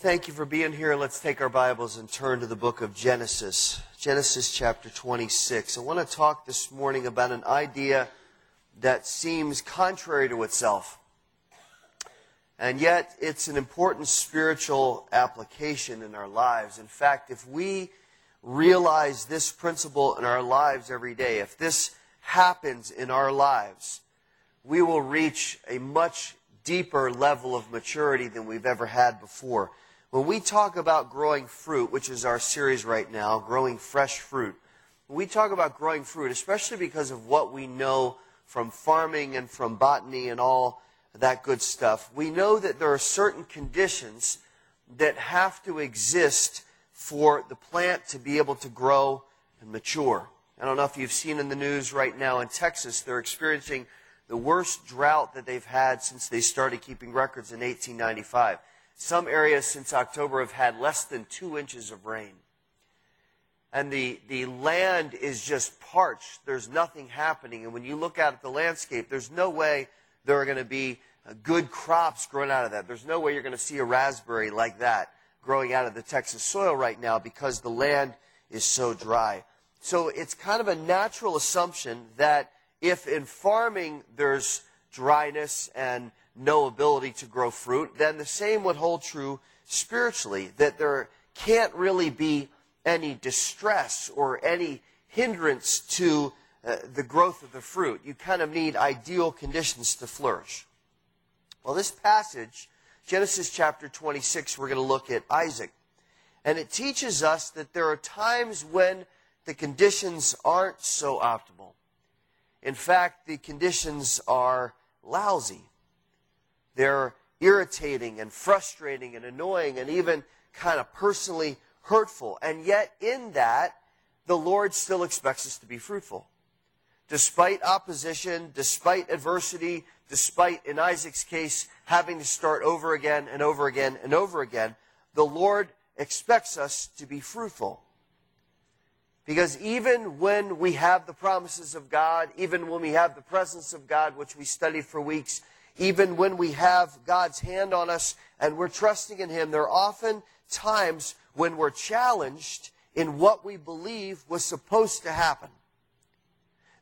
Thank you for being here. Let's take our Bibles and turn to the book of Genesis. Genesis chapter 26. I want to talk this morning about an idea that seems contrary to itself. And yet, it's an important spiritual application in our lives. In fact, if we realize this principle in our lives every day, if this happens in our lives, we will reach a much deeper level of maturity than we've ever had before. When we talk about growing fruit, which is our series right now, growing fresh fruit, when we talk about growing fruit, especially because of what we know from farming and from botany and all that good stuff, we know that there are certain conditions that have to exist for the plant to be able to grow and mature. I don't know if you've seen in the news right now in Texas, they're experiencing the worst drought that they've had since they started keeping records in 1895. Some areas since October have had less than two inches of rain. And the, the land is just parched. There's nothing happening. And when you look out at the landscape, there's no way there are going to be uh, good crops growing out of that. There's no way you're going to see a raspberry like that growing out of the Texas soil right now because the land is so dry. So it's kind of a natural assumption that if in farming there's dryness and no ability to grow fruit, then the same would hold true spiritually, that there can't really be any distress or any hindrance to uh, the growth of the fruit. You kind of need ideal conditions to flourish. Well, this passage, Genesis chapter 26, we're going to look at Isaac. And it teaches us that there are times when the conditions aren't so optimal. In fact, the conditions are lousy. They're irritating and frustrating and annoying and even kind of personally hurtful. And yet, in that, the Lord still expects us to be fruitful. Despite opposition, despite adversity, despite, in Isaac's case, having to start over again and over again and over again, the Lord expects us to be fruitful. Because even when we have the promises of God, even when we have the presence of God, which we studied for weeks, even when we have God's hand on us and we're trusting in Him, there are often times when we're challenged in what we believe was supposed to happen.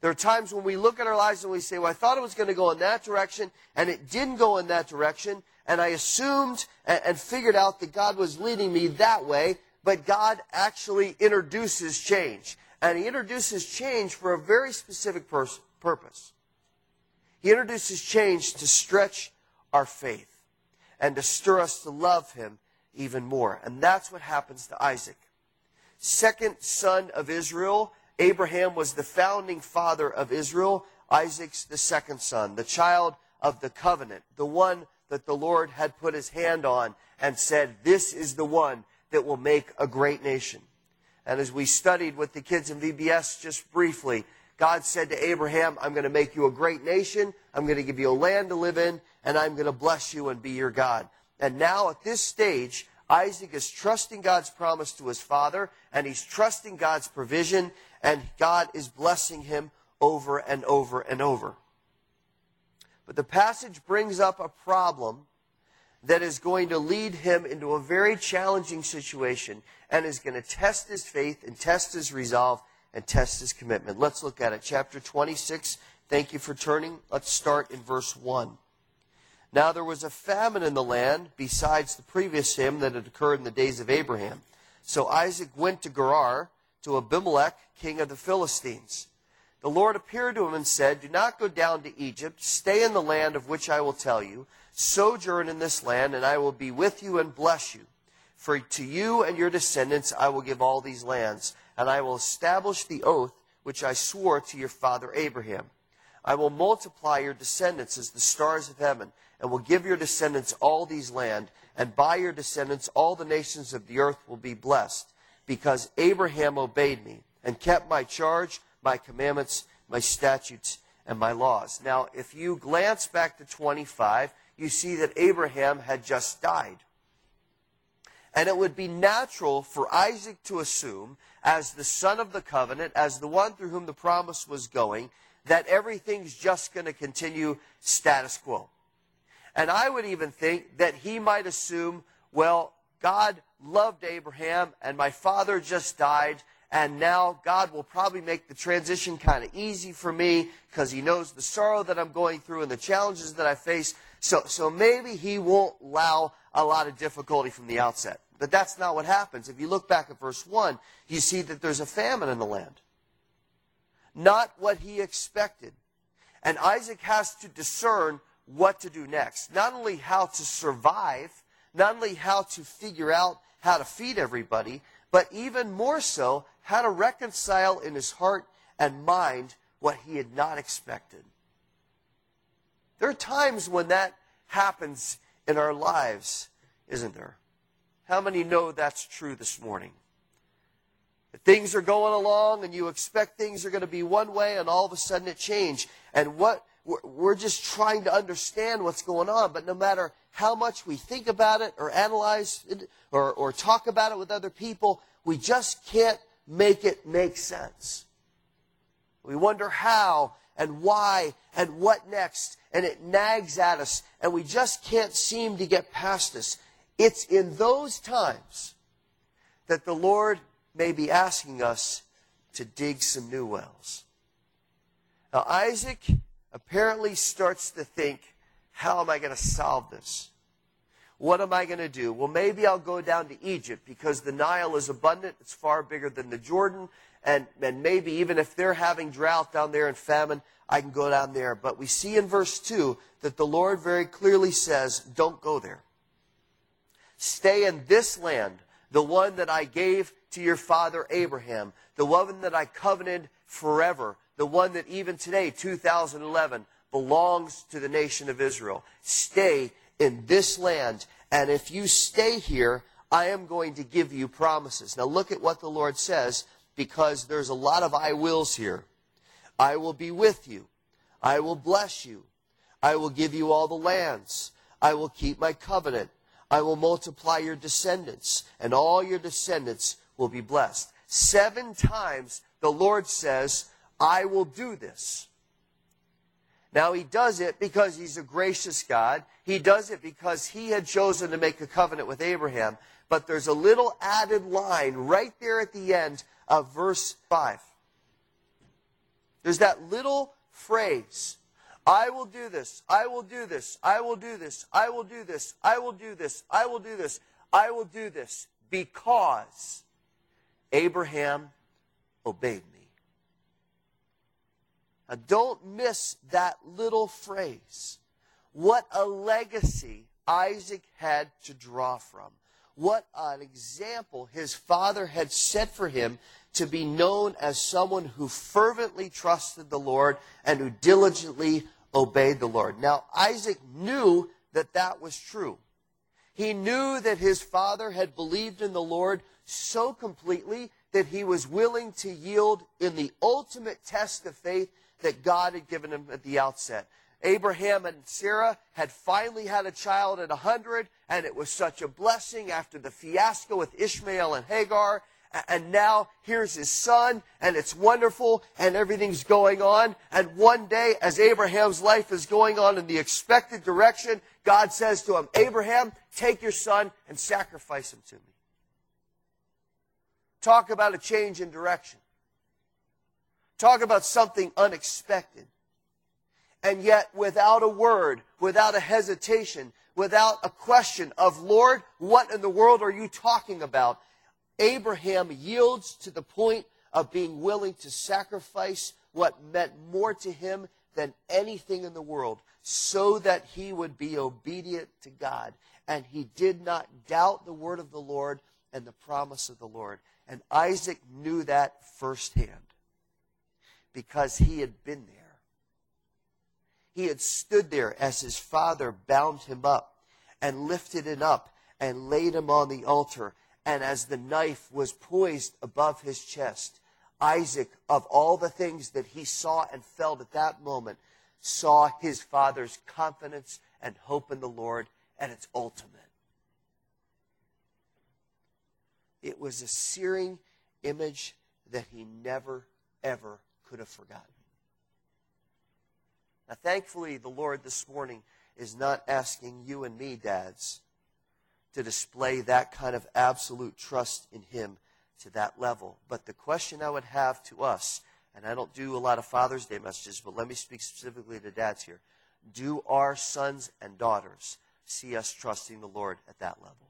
There are times when we look at our lives and we say, well, I thought it was going to go in that direction, and it didn't go in that direction, and I assumed and, figured out that God was leading me that way, but God actually introduces change. And He introduces change for a very specific pers- purpose. He introduces change to stretch our faith and to stir us to love him even more. And that's what happens to Isaac. Second son of Israel, Abraham was the founding father of Israel. Isaac's the second son, the child of the covenant, the one that the Lord had put his hand on and said, This is the one that will make a great nation. And as we studied with the kids in VBS just briefly, God said to Abraham, I'm going to make you a great nation. I'm going to give you a land to live in, and I'm going to bless you and be your God. And now at this stage, Isaac is trusting God's promise to his father, and he's trusting God's provision, and God is blessing him over and over and over. But the passage brings up a problem that is going to lead him into a very challenging situation and is going to test his faith and test his resolve and test his commitment. Let's look at it. Chapter 26. Thank you for turning. Let's start in verse 1. Now there was a famine in the land besides the previous famine that had occurred in the days of Abraham. So Isaac went to Gerar to Abimelech, king of the Philistines. The Lord appeared to him and said, Do not go down to Egypt. Stay in the land of which I will tell you. Sojourn in this land, and I will be with you and bless you. For to you and your descendants I will give all these lands and I will establish the oath which I swore to your father Abraham. I will multiply your descendants as the stars of heaven, and will give your descendants all these land, and by your descendants all the nations of the earth will be blessed, because Abraham obeyed me, and kept my charge, my commandments, my statutes, and my laws. Now, if you glance back to 25, you see that Abraham had just died. And it would be natural for Isaac to assume, as the son of the covenant, as the one through whom the promise was going, that everything's just going to continue status quo. And I would even think that he might assume, well, God loved Abraham, and my father just died, and now God will probably make the transition kind of easy for me because He knows the sorrow that I'm going through and the challenges that I face. So, so maybe He won't allow a lot of difficulty from the outset. But that's not what happens. If you look back at verse 1, you see that there's a famine in the land. Not what he expected. And Isaac has to discern what to do next. Not only how to survive, not only how to figure out how to feed everybody, but even more so, how to reconcile in his heart and mind what he had not expected. There are times when that happens in our lives, isn't there? How many know that's true this morning? That things are going along and you expect things are going to be one way and all of a sudden it changes. And what we're just trying to understand what's going on, but no matter how much we think about it or analyze it or, or talk about it with other people, we just can't make it make sense. We wonder how and why and what next, and it nags at us, and we just can't seem to get past this. It's in those times that the Lord may be asking us to dig some new wells. Now, Isaac apparently starts to think, how am I going to solve this? What am I going to do? Well, maybe I'll go down to Egypt because the Nile is abundant. It's far bigger than the Jordan. And, and maybe even if they're having drought down there and famine, I can go down there. But we see in verse 2 that the Lord very clearly says, don't go there. Stay in this land, the one that I gave to your father Abraham, the one that I covenanted forever, the one that even today, 2011, belongs to the nation of Israel. Stay in this land, and if you stay here, I am going to give you promises. Now look at what the Lord says, because there's a lot of I wills here. I will be with you. I will bless you. I will give you all the lands. I will keep my covenant. I will multiply your descendants, and all your descendants will be blessed. Seven times the Lord says, I will do this. Now, he does it because he's a gracious God. He does it because he had chosen to make a covenant with Abraham. But there's a little added line right there at the end of verse 5. There's that little phrase I will do this. I will do this. I will do this. I will do this. I will do this. I will do this. I will do this because Abraham obeyed me. Now, don't miss that little phrase. What a legacy Isaac had to draw from. What an example his father had set for him to be known as someone who fervently trusted the Lord and who diligently obeyed the Lord. Now, Isaac knew that that was true. He knew that his father had believed in the Lord so completely that he was willing to yield in the ultimate test of faith that God had given him at the outset. Abraham and Sarah had finally had a child at 100, and it was such a blessing after the fiasco with Ishmael and Hagar and now here's his son, and it's wonderful, and everything's going on. And one day, as Abraham's life is going on in the expected direction, God says to him, Abraham, take your son and sacrifice him to me. Talk about a change in direction. Talk about something unexpected. And yet, without a word, without a hesitation, without a question of, Lord, what in the world are you talking about? Abraham yields to the point of being willing to sacrifice what meant more to him than anything in the world so that he would be obedient to God. And he did not doubt the word of the Lord and the promise of the Lord. And Isaac knew that firsthand because he had been there. He had stood there as his father bound him up and lifted him up and laid him on the altar and as the knife was poised above his chest, Isaac, of all the things that he saw and felt at that moment, saw his father's confidence and hope in the Lord at its ultimate. It was a searing image that he never, ever could have forgotten. Now, thankfully, the Lord this morning is not asking you and me, dads, to display that kind of absolute trust in Him to that level. But the question I would have to us, and I don't do a lot of Father's Day messages, but let me speak specifically to dads here. Do our sons and daughters see us trusting the Lord at that level?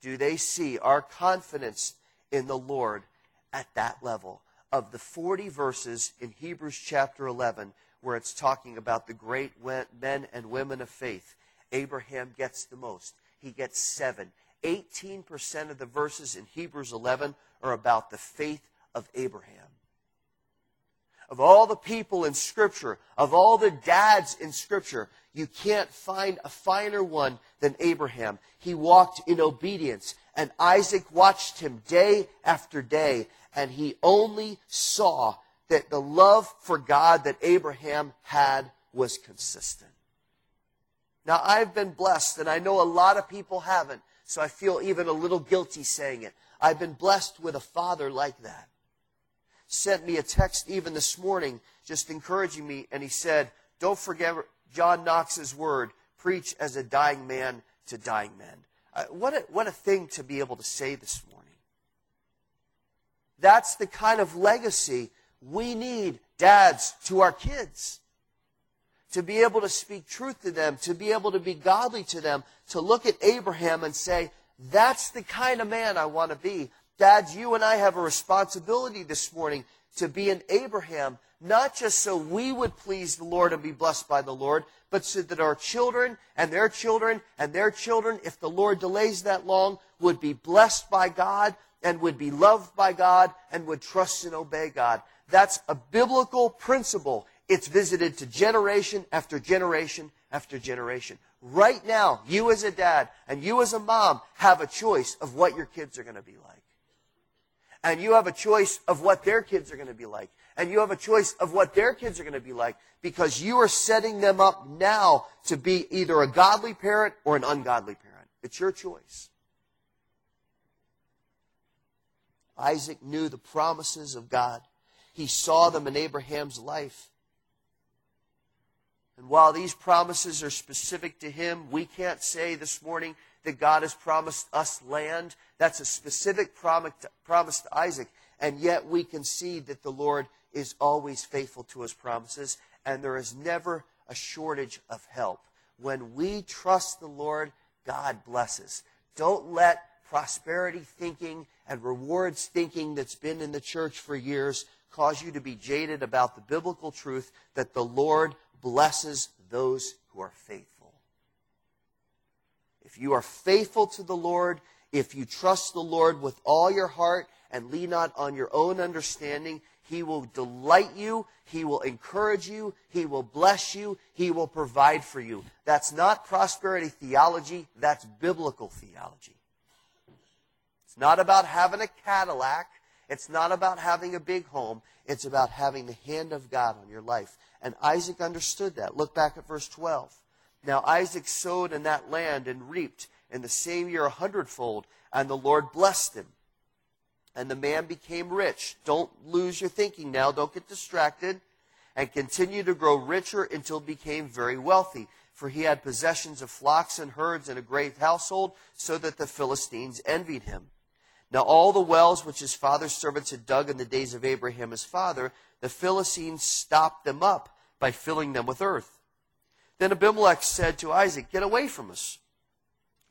Do they see our confidence in the Lord at that level? Of the 40 verses in Hebrews chapter 11, where it's talking about the great men and women of faith, Abraham gets the most. He gets seven. 18% of the verses in Hebrews 11 are about the faith of Abraham. Of all the people in Scripture, of all the dads in Scripture, you can't find a finer one than Abraham. He walked in obedience, and Isaac watched him day after day, and he only saw that the love for God that Abraham had was consistent. Now, I've been blessed, and I know a lot of people haven't, so I feel even a little guilty saying it. I've been blessed with a father like that. Sent me a text even this morning just encouraging me, and he said, Don't forget John Knox's word, preach as a dying man to dying men. Uh, what, a, what a thing to be able to say this morning. That's the kind of legacy we need, dads, to our kids to be able to speak truth to them, to be able to be godly to them, to look at Abraham and say, that's the kind of man I want to be. Dad, you and I have a responsibility this morning to be an Abraham, not just so we would please the Lord and be blessed by the Lord, but so that our children and their children and their children, if the Lord delays that long, would be blessed by God and would be loved by God and would trust and obey God. That's a biblical principle it's visited to generation after generation after generation. Right now, you as a dad and you as a mom have a choice of what your kids are going to be like. And you have a choice of what their kids are going to be like. And you have a choice of what their kids are going to be like because you are setting them up now to be either a godly parent or an ungodly parent. It's your choice. Isaac knew the promises of God. He saw them in Abraham's life. And while these promises are specific to him, we can't say this morning that God has promised us land. That's a specific promise to, Isaac. And yet we can see that the Lord is always faithful to his promises, and there is never a shortage of help. When we trust the Lord, God blesses. Don't let prosperity thinking and rewards thinking that's been in the church for years cause you to be jaded about the biblical truth that the Lord blesses those who are faithful. If you are faithful to the Lord, if you trust the Lord with all your heart and lean not on your own understanding, He will delight you. He will encourage you. He will bless you. He will provide for you. That's not prosperity theology. That's biblical theology. It's not about having a Cadillac. It's not about having a big home. It's about having the hand of God on your life. And Isaac understood that. Look back at verse 12. Now Isaac sowed in that land and reaped in the same year a hundredfold, and the Lord blessed him. And the man became rich. Don't lose your thinking now. Don't get distracted. And continued to grow richer until he became very wealthy. For he had possessions of flocks and herds and a great household, so that the Philistines envied him. Now all the wells which his father's servants had dug in the days of Abraham his father, the Philistines stopped them up by filling them with earth. Then Abimelech said to Isaac, Get away from us.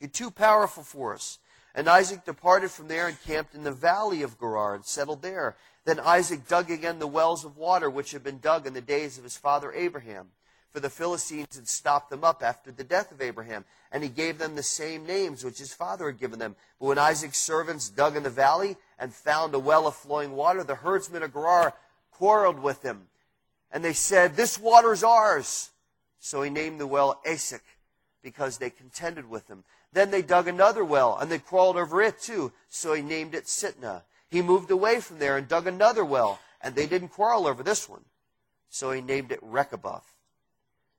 You're too powerful for us. And Isaac departed from there and camped in the valley of Gerar and settled there. Then Isaac dug again the wells of water which had been dug in the days of his father Abraham. For the Philistines had stopped them up after the death of Abraham, and he gave them the same names which his father had given them. But when Isaac's servants dug in the valley and found a well of flowing water, the herdsmen of Gerar quarreled with him and they said, This water is ours. So he named the well Esek, because they contended with him. Then they dug another well and they quarreled over it too. So he named it Sitnah. He moved away from there and dug another well and they didn't quarrel over this one. So he named it Rechoboth.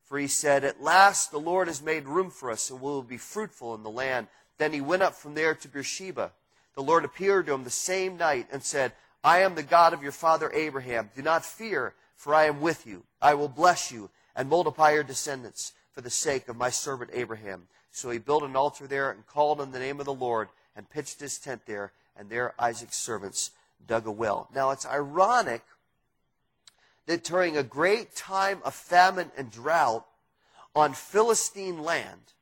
For he said, At last the Lord has made room for us and we will be fruitful in the land. Then he went up from there to Beersheba. The Lord appeared to him the same night and said, I am the God of your father Abraham. Do not fear for I am with you. I will bless you and multiply your descendants for the sake of my servant Abraham. So he built an altar there and called on the name of the Lord and pitched his tent there. And there Isaac's servants dug a well. Now it's ironic that during a great time of famine and drought on Philistine land,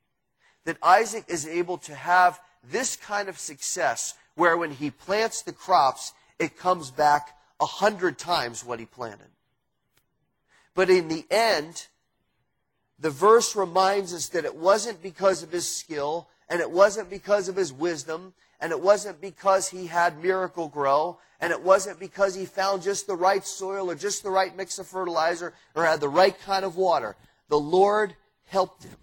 that Isaac is able to have this kind of success where when he plants the crops, it comes back a hundred times what he planted. But in the end, the verse reminds us that it wasn't because of his skill, and it wasn't because of his wisdom, and it wasn't because he had Miracle-Gro. and it wasn't because he found just the right soil or just the right mix of fertilizer or had the right kind of water. The Lord helped him.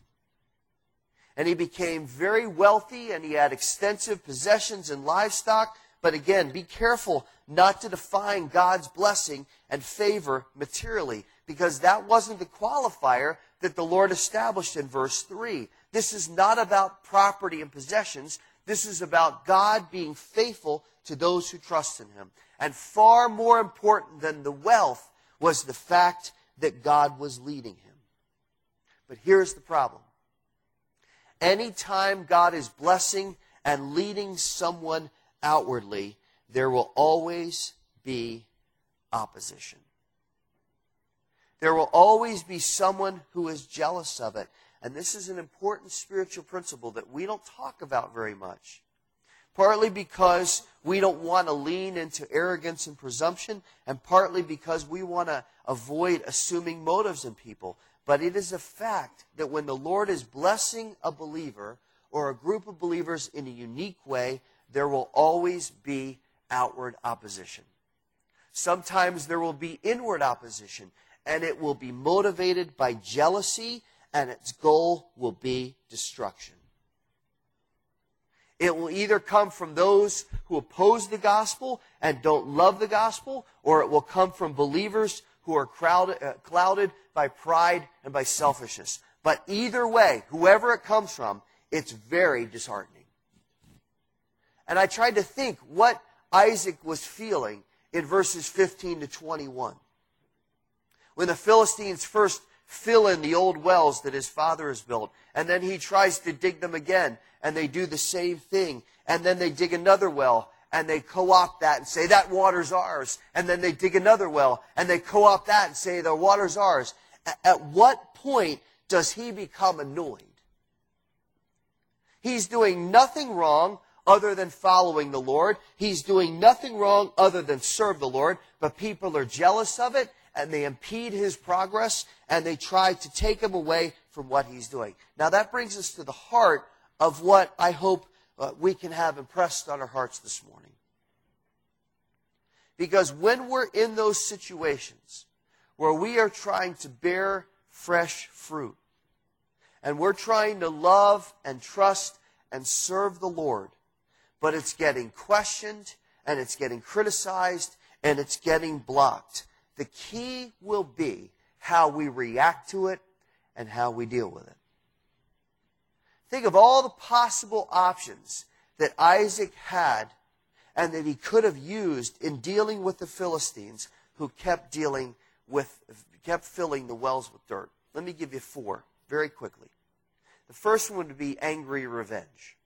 And he became very wealthy and he had extensive possessions and livestock. But again, be careful not to define God's blessing and favor materially because that wasn't the qualifier that the Lord established in verse 3. This is not about property and possessions. This is about God being faithful to those who trust in him. And far more important than the wealth was the fact that God was leading him. But here's the problem. Anytime God is blessing and leading someone outwardly, there will always be opposition. There will always be someone who is jealous of it. And this is an important spiritual principle that we don't talk about very much. Partly because we don't want to lean into arrogance and presumption, and partly because we want to avoid assuming motives in people. But it is a fact that when the Lord is blessing a believer or a group of believers in a unique way, there will always be outward opposition. Sometimes there will be inward opposition, and it will be motivated by jealousy, and its goal will be destruction. It will either come from those who oppose the gospel and don't love the gospel, or it will come from believers who are crowded, uh, clouded by pride and by selfishness. But either way, whoever it comes from, it's very disheartening. And I tried to think what Isaac was feeling in verses 15 to 21. When the Philistines first fill in the old wells that his father has built, and then he tries to dig them again, and they do the same thing, and then they dig another well, and they co-opt that and say that water's ours. And then they dig another well and they co-opt that and say the water's ours. At what point does he become annoyed? He's doing nothing wrong other than following the Lord. He's doing nothing wrong other than serve the Lord, but people are jealous of it and they impede his progress and they try to take him away from what he's doing. Now that brings us to the heart of what I hope uh, we can have impressed on our hearts this morning. Because when we're in those situations where we are trying to bear fresh fruit, and we're trying to love and trust and serve the Lord, but it's getting questioned, and it's getting criticized, and it's getting blocked. The key will be how we react to it and how we deal with it. Think of all the possible options that Isaac had and that he could have used in dealing with the Philistines who kept dealing with, kept filling the wells with dirt. Let me give you four very quickly. The first one would be angry revenge.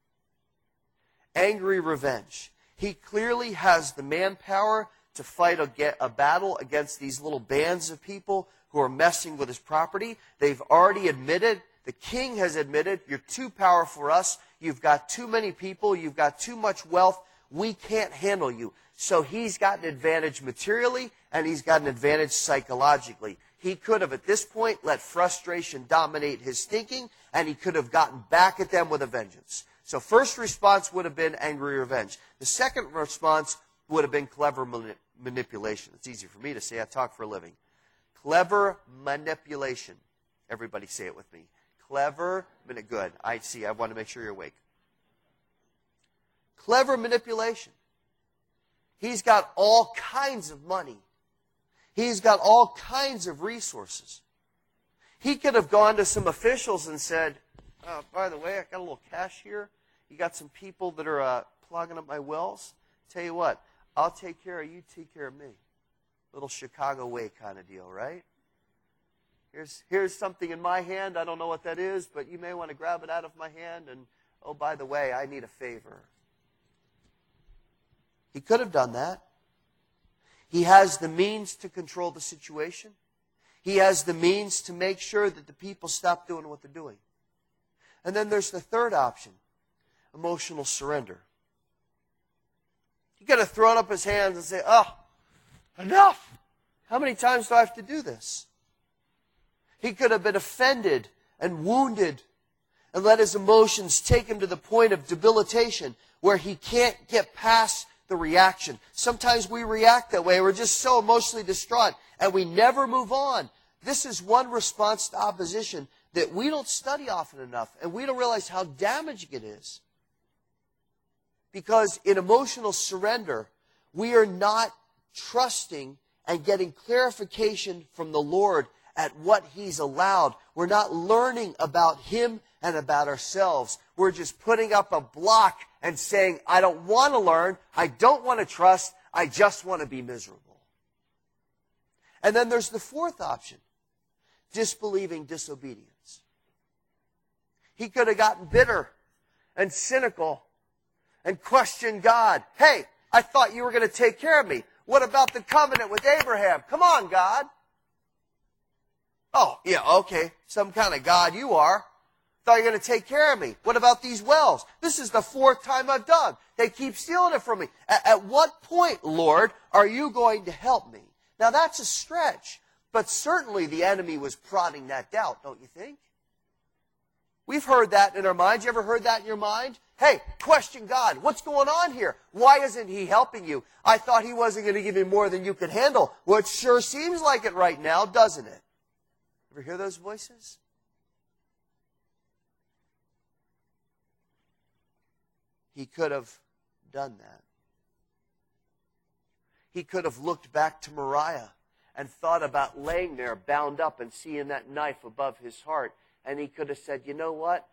Angry revenge. He clearly has the manpower to fight a, battle against these little bands of people who are messing with his property. They've already admitted the king has admitted, you're too powerful for us. You've got too many people. You've got too much wealth. We can't handle you. So he's got an advantage materially and he's got an advantage psychologically. He could have, at this point, let frustration dominate his thinking and he could have gotten back at them with a vengeance. So first response would have been angry revenge. The second response would have been clever manipulation. It's easy for me to say. I talk for a living. Clever manipulation. Everybody say it with me. Clever, good. I see. I want to make sure you're awake. Clever manipulation. He's got all kinds of money. He's got all kinds of resources. He could have gone to some officials and said, oh, by the way, I got a little cash here. You got some people that are uh, clogging up my wells. Tell you what, I'll take care of you, take care of me. Little Chicago way kind of deal, right? Here's, here's something in my hand. I don't know what that is, but you may want to grab it out of my hand. And, oh, by the way, I need a favor. He could have done that. He has the means to control the situation. He has the means to make sure that the people stop doing what they're doing. And then there's the third option emotional surrender. He could have thrown up his hands and say, Oh, enough! How many times do I have to do this? He could have been offended and wounded and let his emotions take him to the point of debilitation where he can't get past the reaction. Sometimes we react that way. We're just so emotionally distraught and we never move on. This is one response to opposition that we don't study often enough and we don't realize how damaging it is. Because in emotional surrender, we are not trusting and getting clarification from the Lord at what He's allowed. We're not learning about Him and about ourselves. We're just putting up a block and saying, I don't want to learn. I don't want to trust. I just want to be miserable. And then there's the fourth option disbelieving disobedience. He could have gotten bitter and cynical and question God. Hey, I thought you were going to take care of me. What about the covenant with Abraham? Come on, God. Oh, yeah, okay. Some kind of God you are. Thought you were going to take care of me. What about these wells? This is the fourth time I've dug. They keep stealing it from me. At, at what point, Lord, are you going to help me? Now that's a stretch. But certainly the enemy was prodding that doubt, don't you think? We've heard that in our minds. You ever heard that in your mind? Hey, question God. What's going on here? Why isn't He helping you? I thought He wasn't going to give you more than you could handle. Well, it sure seems like it right now, doesn't it? Ever hear those voices? He could have done that. He could have looked back to Moriah and thought about laying there bound up and seeing that knife above his heart. And he could have said, You know what?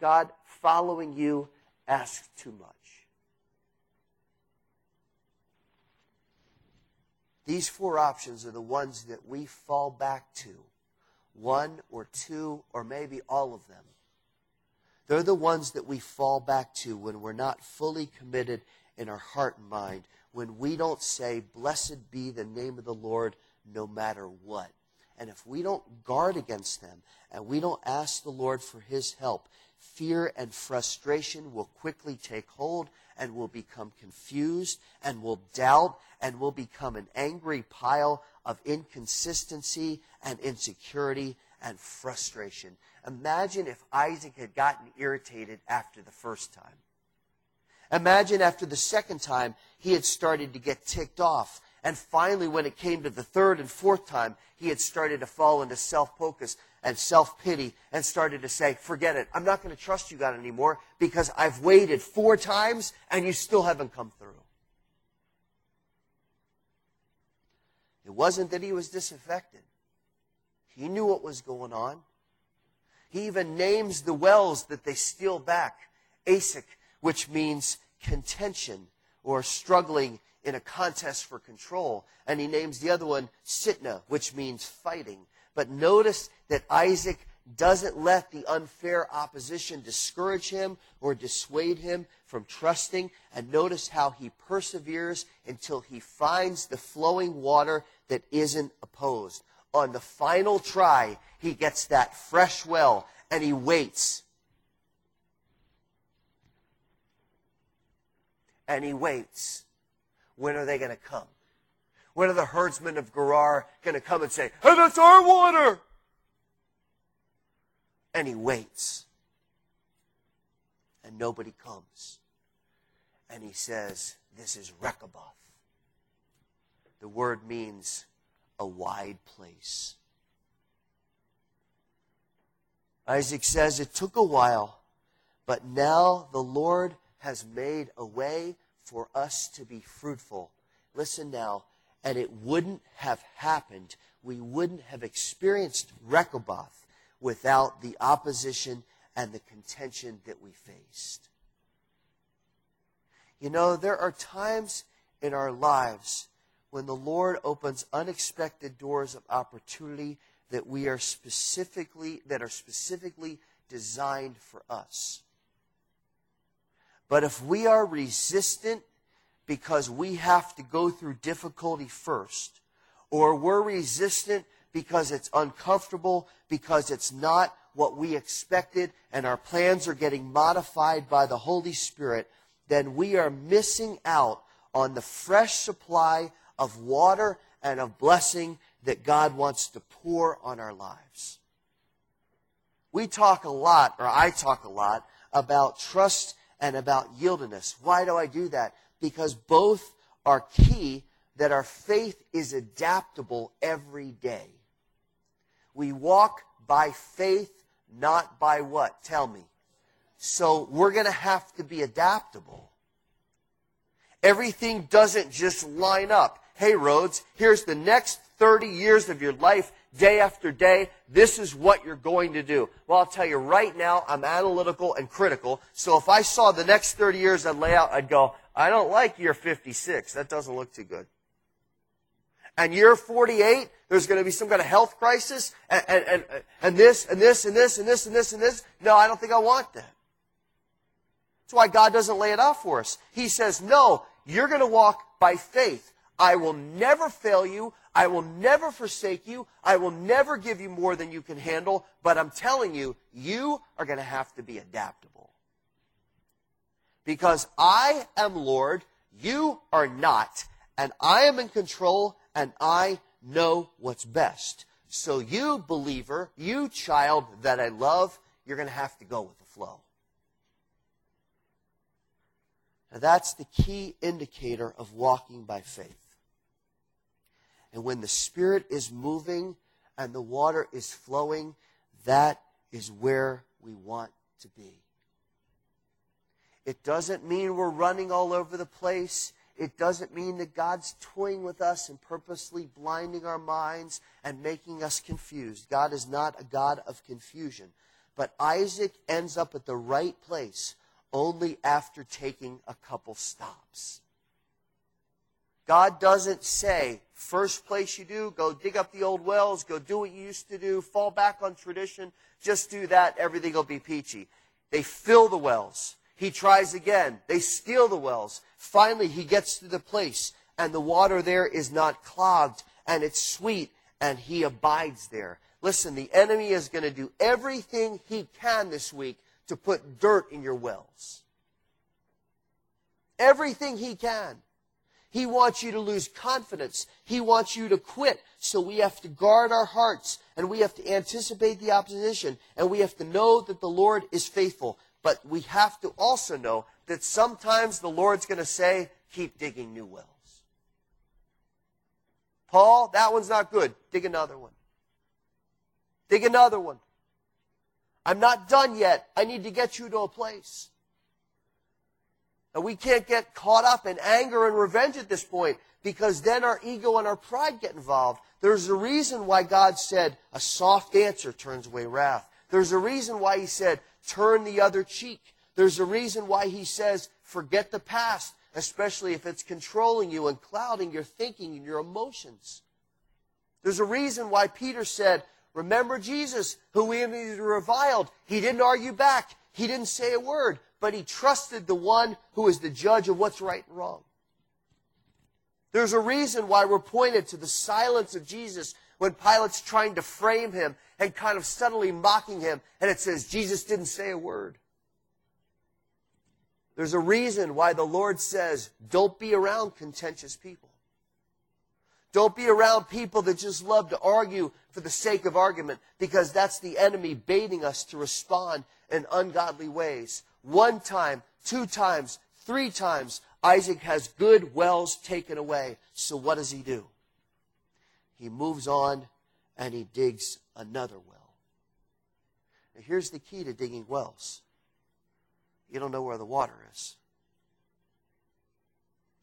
God, following you asks too much. These four options are the ones that we fall back to one or two or maybe all of them. They're the ones that we fall back to when we're not fully committed in our heart and mind, when we don't say, Blessed be the name of the Lord no matter what. And if we don't guard against them and we don't ask the Lord for his help, fear and frustration will quickly take hold and will become confused and will doubt and will become an angry pile of inconsistency and insecurity and frustration. Imagine if Isaac had gotten irritated after the first time. Imagine after the second time he had started to get ticked off. And finally, when it came to the third and fourth time, he had started to fall into self focus and self pity and started to say, Forget it. I'm not going to trust you, God, anymore because I've waited four times and you still haven't come through. It wasn't that he was disaffected. He knew what was going on. He even names the wells that they steal back Esek, which means contention or struggling in a contest for control. And he names the other one Sitnah, which means fighting. But notice that Isaac doesn't let the unfair opposition discourage him or dissuade him from trusting. And notice how he perseveres until he finds the flowing water that isn't opposed. On the final try, he gets that fresh well and he waits. And he waits. When are they going to come? When are the herdsmen of Gerar going to come and say, Hey, that's our water? And he waits. And nobody comes. And he says, This is Rechoboth. The word means a wide place. Isaac says, It took a while, but now the Lord has made a way for us to be fruitful. Listen now, and it wouldn't have happened. We wouldn't have experienced Rechoboth without the opposition and the contention that we faced. You know, there are times in our lives when the Lord opens unexpected doors of opportunity that we are specifically that are specifically designed for us. But if we are resistant because we have to go through difficulty first, or we're resistant because it's uncomfortable, because it's not what we expected, and our plans are getting modified by the Holy Spirit, then we are missing out on the fresh supply of water and of blessing that God wants to pour on our lives. We talk a lot, or I talk a lot, about trust and about yieldedness. Why do I do that? Because both are key that our faith is adaptable every day. We walk by faith, not by what? Tell me. So we're going to have to be adaptable. Everything doesn't just line up. Hey, Rhodes, here's the next 30 years of your life, day after day. This is what you're going to do. Well, I'll tell you right now, I'm analytical and critical. So if I saw the next 30 years I'd lay out, I'd go, I don't like year 56. That doesn't look too good. And year 48, there's going to be some kind of health crisis, and, and, and, and this, and this, and this, and this, and this, and this. No, I don't think I want that. That's why God doesn't lay it out for us. He says, no, you're going to walk by faith. I will never fail you. I will never forsake you. I will never give you more than you can handle. But I'm telling you, you are going to have to be adaptable. Because I am Lord, you are not, and I am in control, and I know what's best. So you, believer, you child that I love, you're going to have to go with the flow. Now that's the key indicator of walking by faith. And when the Spirit is moving and the water is flowing, that is where we want to be. It doesn't mean we're running all over the place. It doesn't mean that God's toying with us and purposely blinding our minds and making us confused. God is not a God of confusion. But Isaac ends up at the right place only after taking a couple stops. God doesn't say, first place you do, go dig up the old wells, go do what you used to do, fall back on tradition, just do that, everything will be peachy. They fill the wells. He tries again. They steal the wells. Finally, he gets to the place, and the water there is not clogged, and it's sweet, and he abides there. Listen, the enemy is going to do everything he can this week to put dirt in your wells. Everything he can. He wants you to lose confidence. He wants you to quit. So we have to guard our hearts and we have to anticipate the opposition and we have to know that the Lord is faithful. But we have to also know that sometimes the Lord's going to say, keep digging new wells. Paul, that one's not good. Dig another one. Dig another one. I'm not done yet. I need to get you to a place. And we can't get caught up in anger and revenge at this point because then our ego and our pride get involved. There's a reason why God said a soft answer turns away wrath. There's a reason why he said turn the other cheek. There's a reason why he says forget the past, especially if it's controlling you and clouding your thinking and your emotions. There's a reason why Peter said, remember Jesus, who we reviled. He didn't argue back. He didn't say a word but he trusted the one who is the judge of what's right and wrong. There's a reason why we're pointed to the silence of Jesus when Pilate's trying to frame him and kind of subtly mocking him, and it says Jesus didn't say a word. There's a reason why the Lord says, don't be around contentious people. Don't be around people that just love to argue for the sake of argument because that's the enemy baiting us to respond in ungodly ways. One time, two times, three times, Isaac has good wells taken away. So what does he do? He moves on and he digs another well. Now here's the key to digging wells. You don't know where the water is.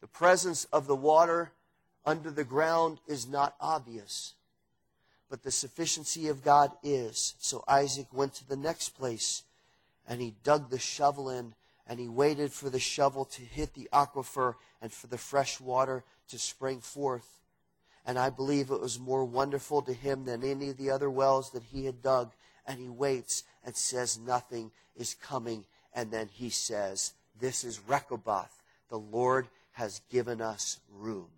The presence of the water under the ground is not obvious, but the sufficiency of God is. So Isaac went to the next place and he dug the shovel in and he waited for the shovel to hit the aquifer and for the fresh water to spring forth. And I believe it was more wonderful to him than any of the other wells that he had dug. And he waits and says, Nothing is coming. And then he says, This is Rechoboth. The Lord has given us room.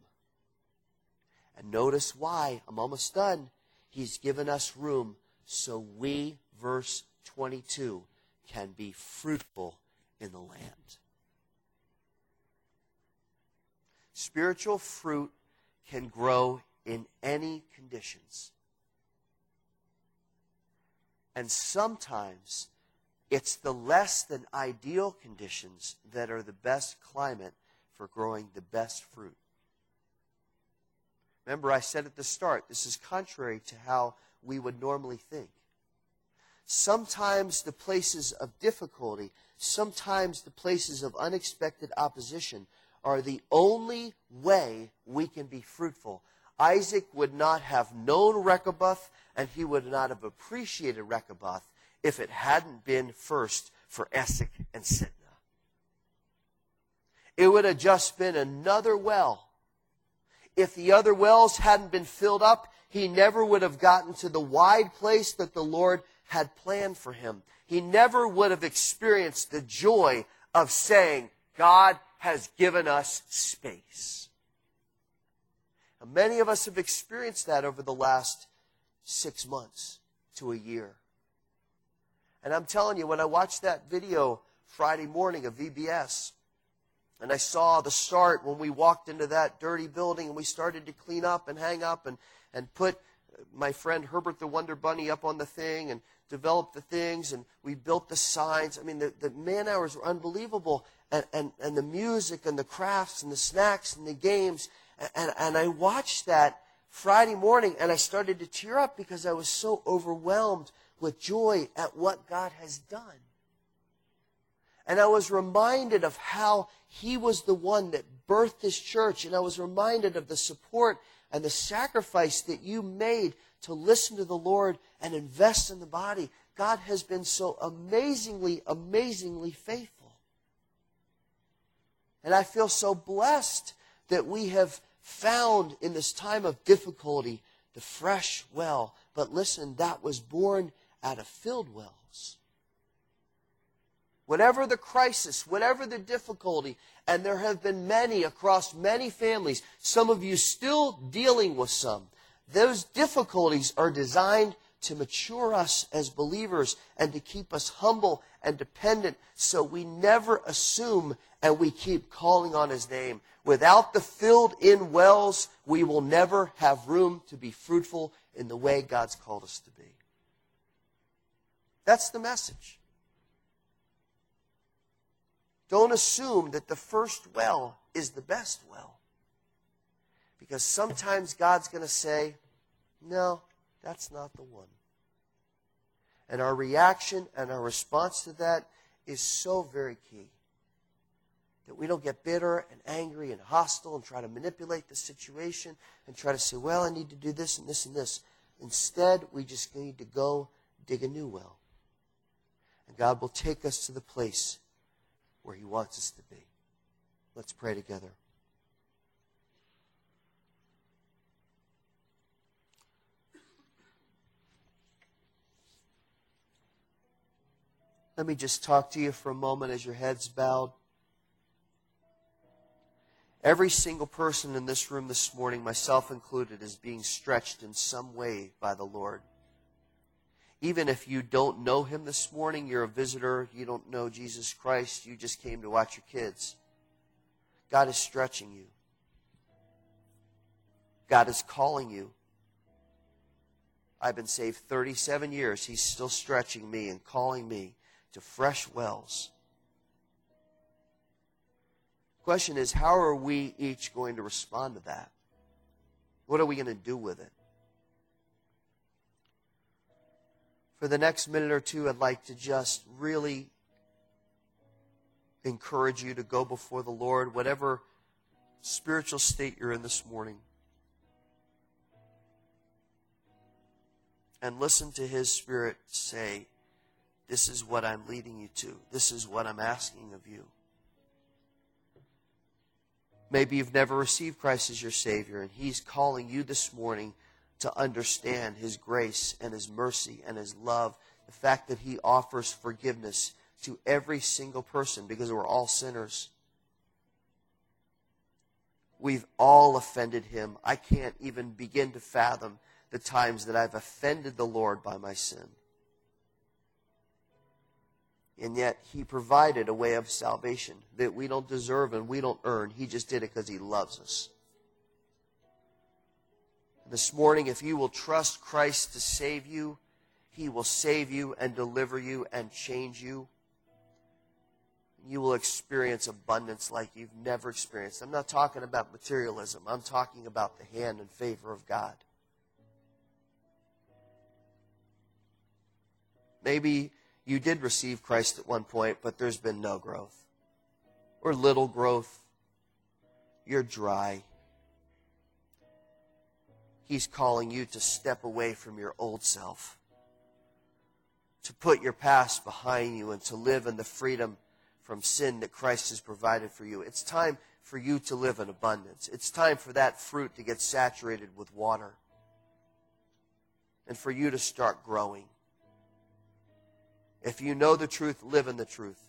And notice why. I'm almost done. He's given us room so we, verse 22, can be fruitful in the land. Spiritual fruit can grow in any conditions. And sometimes it's the less than ideal conditions that are the best climate for growing the best fruit. Remember, I said at the start, this is contrary to how we would normally think. Sometimes the places of difficulty, sometimes the places of unexpected opposition are the only way we can be fruitful. Isaac would not have known Rehoboth, and he would not have appreciated Rehoboth if it hadn't been first for Esek and Sitnah. It would have just been another well. If the other wells hadn't been filled up, he never would have gotten to the wide place that the Lord had planned for him. He never would have experienced the joy of saying, God has given us space. Now, many of us have experienced that over the last six months to a year. And I'm telling you, when I watched that video Friday morning of VBS, and I saw the start when we walked into that dirty building and we started to clean up and hang up and, and put my friend Herbert the Wonder Bunny up on the thing and developed the things and we built the signs. I mean, the, the man hours were unbelievable and, and, and the music and the crafts and the snacks and the games. And, and I watched that Friday morning and I started to tear up because I was so overwhelmed with joy at what God has done. And I was reminded of how He was the one that birthed this church. And I was reminded of the support and the sacrifice that you made to listen to the Lord and invest in the body. God has been so amazingly, amazingly faithful. And I feel so blessed that we have found in this time of difficulty the fresh well. But listen, that was born out of filled wells. Whatever the crisis, whatever the difficulty, and there have been many across many families, some of you still dealing with some, those difficulties are designed to mature us as believers and to keep us humble and dependent so we never assume and we keep calling on his name. Without the filled in wells, we will never have room to be fruitful in the way God's called us to be. That's the message. Don't assume that the first well is the best well. Because sometimes God's going to say, no, that's not the one. And our reaction and our response to that is so very key. That we don't get bitter and angry and hostile and try to manipulate the situation and try to say, well, I need to do this and this and this. Instead, we just need to go dig a new well. And God will take us to the place where He wants us to be. Let's pray together. Let me just talk to you for a moment as your head's bowed. Every single person in this room this morning, myself included, is being stretched in some way by the Lord. Even if you don't know Him this morning, you're a visitor, you don't know Jesus Christ, you just came to watch your kids. God is stretching you. God is calling you. I've been saved 37 years. He's still stretching me and calling me to fresh wells. Question is, how are we each going to respond to that? What are we going to do with it? For the next minute or two, I'd like to just really encourage you to go before the Lord, whatever spiritual state you're in this morning. And listen to His Spirit say, this is what I'm leading you to. This is what I'm asking of you. Maybe you've never received Christ as your Savior, and He's calling you this morning to understand His grace and His mercy and His love. The fact that He offers forgiveness to every single person because we're all sinners. We've all offended Him. I can't even begin to fathom the times that I've offended the Lord by my sin. And yet, He provided a way of salvation that we don't deserve and we don't earn. He just did it because He loves us. This morning, if you will trust Christ to save you, He will save you and deliver you and change you. You will experience abundance like you've never experienced. I'm not talking about materialism, I'm talking about the hand and favor of God. Maybe you did receive Christ at one point, but there's been no growth or little growth. You're dry. He's calling you to step away from your old self, to put your past behind you, and to live in the freedom from sin that Christ has provided for you. It's time for you to live in abundance. It's time for that fruit to get saturated with water and for you to start growing. If you know the truth, live in the truth.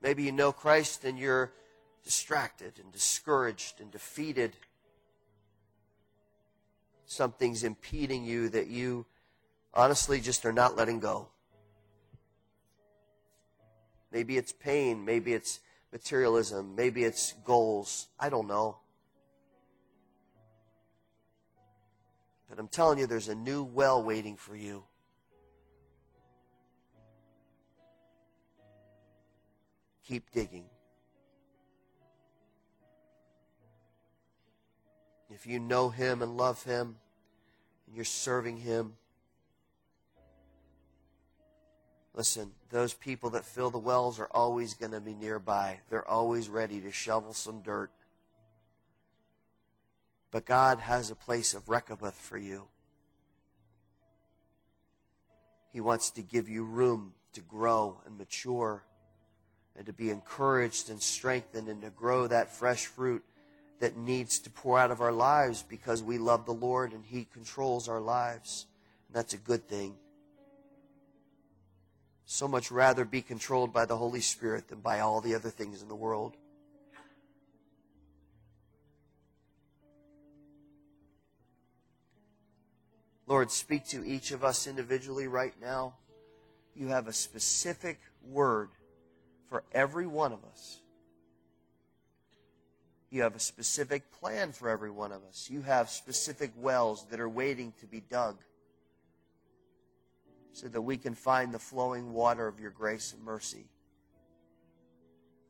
Maybe you know Christ and you're distracted and discouraged and defeated. Something's impeding you that you honestly just are not letting go. Maybe it's pain. Maybe it's materialism. Maybe it's goals. I don't know. But I'm telling you, there's a new well waiting for you. Keep digging. If you know Him and love Him, and you're serving Him, listen, those people that fill the wells are always going to be nearby. They're always ready to shovel some dirt but God has a place of Rehoboth for you. He wants to give you room to grow and mature and to be encouraged and strengthened and to grow that fresh fruit that needs to pour out of our lives because we love the Lord and He controls our lives. And that's a good thing. So much rather be controlled by the Holy Spirit than by all the other things in the world. Lord, speak to each of us individually right now. You have a specific word for every one of us. You have a specific plan for every one of us. You have specific wells that are waiting to be dug so that we can find the flowing water of your grace and mercy.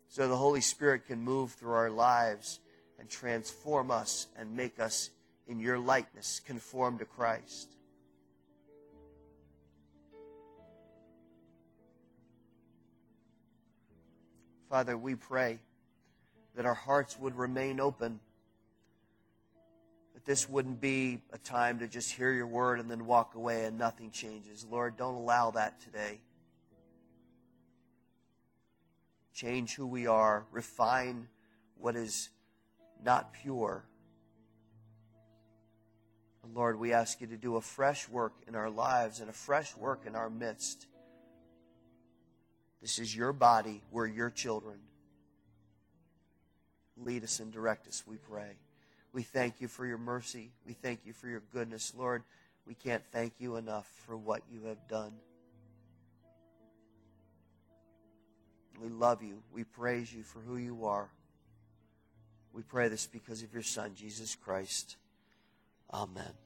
So the Holy Spirit can move through our lives and transform us and make us in your likeness, conform to Christ. Father, we pray that our hearts would remain open, that this wouldn't be a time to just hear your word and then walk away and nothing changes. Lord, don't allow that today. Change who we are, refine what is not pure. Lord, we ask you to do a fresh work in our lives and a fresh work in our midst. This is your body. We're your children. Lead us and direct us, we pray. We thank you for your mercy. We thank you for your goodness. Lord, we can't thank you enough for what you have done. We love you. We praise you for who you are. We pray this because of your Son, Jesus Christ. Amen.